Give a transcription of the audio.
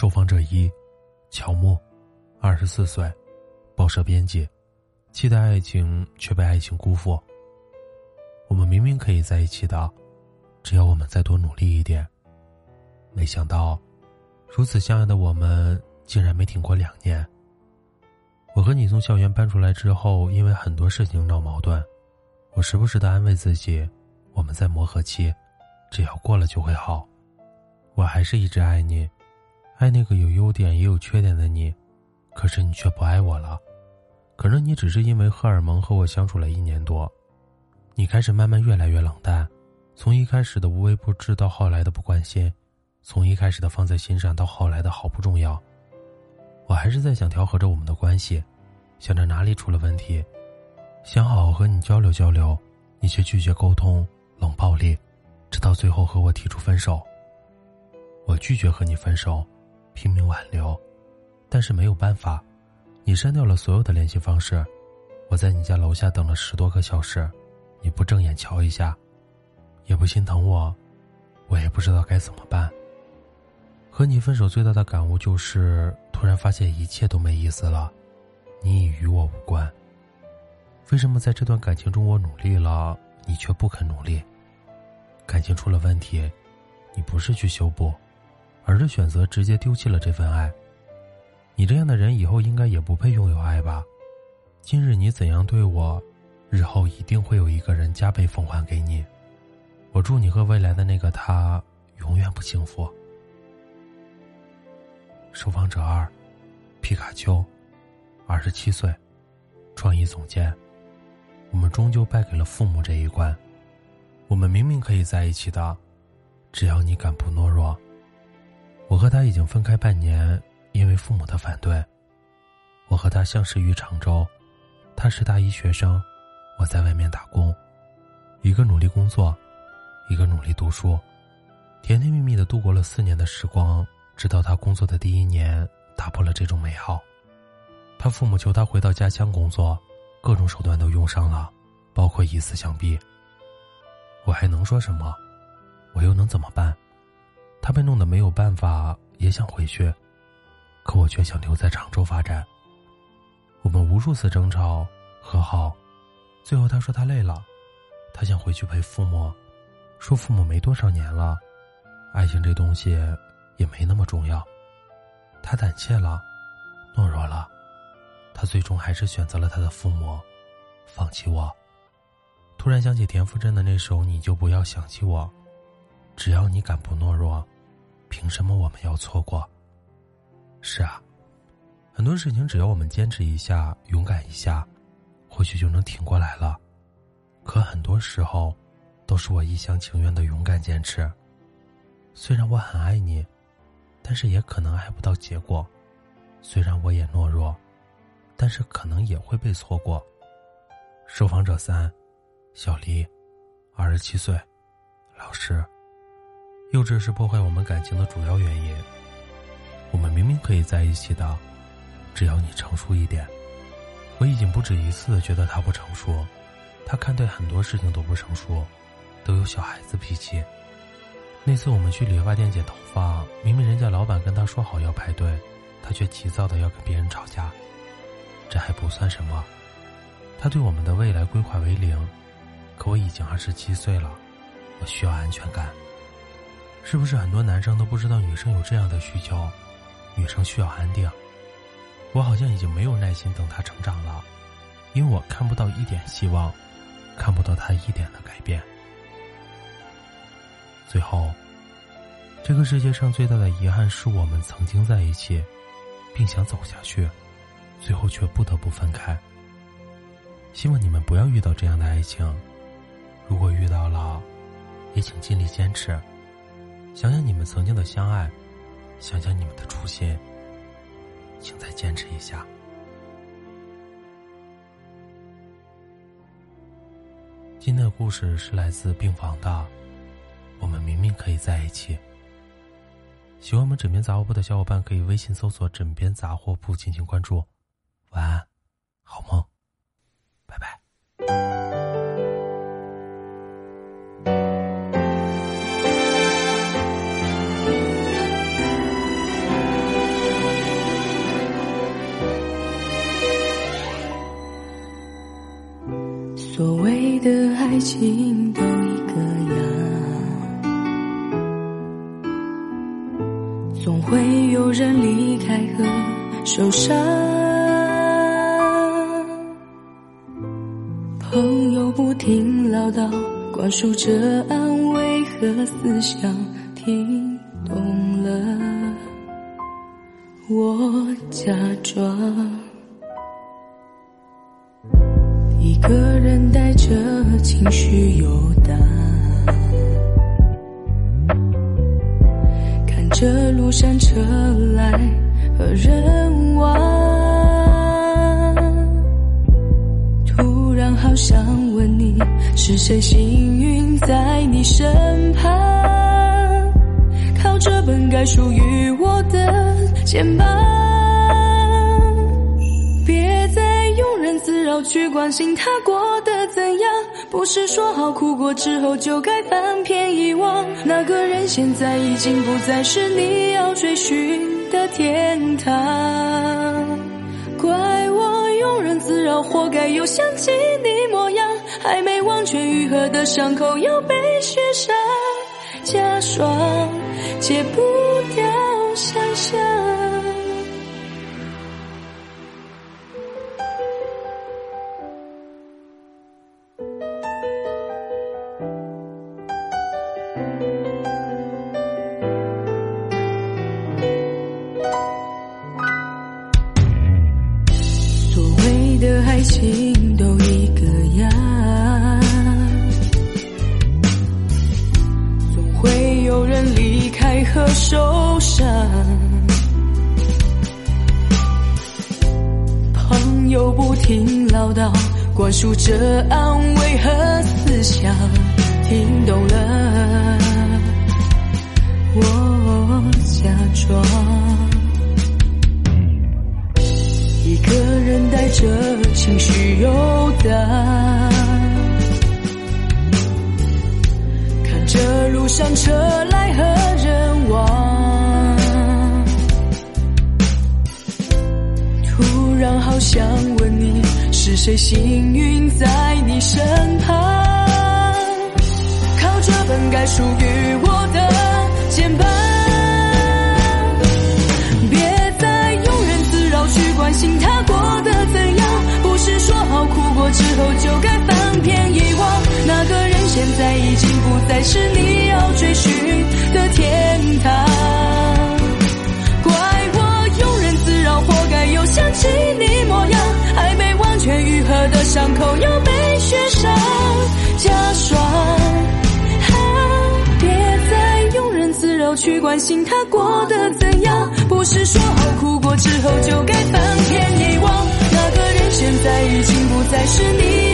受访者一：乔木，二十四岁，报社编辑，期待爱情却被爱情辜负。我们明明可以在一起的，只要我们再多努力一点。没想到，如此相爱的我们竟然没挺过两年。我和你从校园搬出来之后，因为很多事情闹矛盾，我时不时的安慰自己，我们在磨合期，只要过了就会好。我还是一直爱你，爱那个有优点也有缺点的你，可是你却不爱我了。可能你只是因为荷尔蒙和我相处了一年多，你开始慢慢越来越冷淡，从一开始的无微不至到后来的不关心，从一开始的放在心上到后来的毫不重要。我还是在想调和着我们的关系，想着哪里出了问题，想好好和你交流交流，你却拒绝沟通，冷暴力，直到最后和我提出分手。我拒绝和你分手，拼命挽留，但是没有办法，你删掉了所有的联系方式。我在你家楼下等了十多个小时，你不正眼瞧一下，也不心疼我，我也不知道该怎么办。和你分手最大的感悟就是，突然发现一切都没意思了，你已与我无关。为什么在这段感情中我努力了，你却不肯努力？感情出了问题，你不是去修补？而是选择直接丢弃了这份爱。你这样的人以后应该也不配拥有爱吧？今日你怎样对我，日后一定会有一个人加倍奉还给你。我祝你和未来的那个他永远不幸福。受访者二，皮卡丘，二十七岁，创意总监。我们终究败给了父母这一关。我们明明可以在一起的，只要你敢不懦弱。我和他已经分开半年，因为父母的反对。我和他相识于常州，他是大一学生，我在外面打工，一个努力工作，一个努力读书，甜甜蜜蜜的度过了四年的时光。直到他工作的第一年，打破了这种美好。他父母求他回到家乡工作，各种手段都用上了，包括以死相逼。我还能说什么？我又能怎么办？他被弄得没有办法，也想回去，可我却想留在常州发展。我们无数次争吵和好，最后他说他累了，他想回去陪父母，说父母没多少年了，爱情这东西也没那么重要。他胆怯了，懦弱了，他最终还是选择了他的父母，放弃我。突然想起田馥甄的那首《你就不要想起我》。只要你敢不懦弱，凭什么我们要错过？是啊，很多事情只要我们坚持一下，勇敢一下，或许就能挺过来了。可很多时候，都是我一厢情愿的勇敢坚持。虽然我很爱你，但是也可能爱不到结果。虽然我也懦弱，但是可能也会被错过。受访者三，小黎，二十七岁，老师。幼稚是破坏我们感情的主要原因。我们明明可以在一起的，只要你成熟一点。我已经不止一次的觉得他不成熟，他看待很多事情都不成熟，都有小孩子脾气。那次我们去理发店剪头发，明明人家老板跟他说好要排队，他却急躁的要跟别人吵架。这还不算什么，他对我们的未来规划为零。可我已经二十七岁了，我需要安全感。是不是很多男生都不知道女生有这样的需求？女生需要安定。我好像已经没有耐心等他成长了，因为我看不到一点希望，看不到他一点的改变。最后，这个世界上最大的遗憾是我们曾经在一起，并想走下去，最后却不得不分开。希望你们不要遇到这样的爱情，如果遇到了，也请尽力坚持。想想你们曾经的相爱，想想你们的初心，请再坚持一下。今天的故事是来自病房的，我们明明可以在一起。喜欢我们枕边杂货铺的小伙伴可以微信搜索“枕边杂货铺”进行关注。情都一个样，总会有人离开和受伤。朋友不停唠叨，灌输着安慰和思想，听懂了，我假装。一个人带着情绪游荡，看着路上车来和人往，突然好想问你，是谁幸运在你身旁，靠着本该属于我的肩膀。自扰去关心他过得怎样，不是说好哭过之后就该翻篇遗忘。那个人现在已经不再是你要追寻的天堂。怪我庸人自扰，活该又想起你模样。还没完全愈合的伤口又被雪上加霜，戒不掉想象。离开和受伤。朋友不停唠叨，灌输着安慰和思想，听懂了，我好想问你，是谁幸运在你身旁，靠着本该属于我的肩膀。别再庸人自扰，去关心他过得怎样？不是说好哭过之后就该翻篇遗忘。那个人现在已经不再是你要追寻的天去关心他过得怎样。不是说好哭过之后就该翻篇遗忘那个人现在已经不再是你。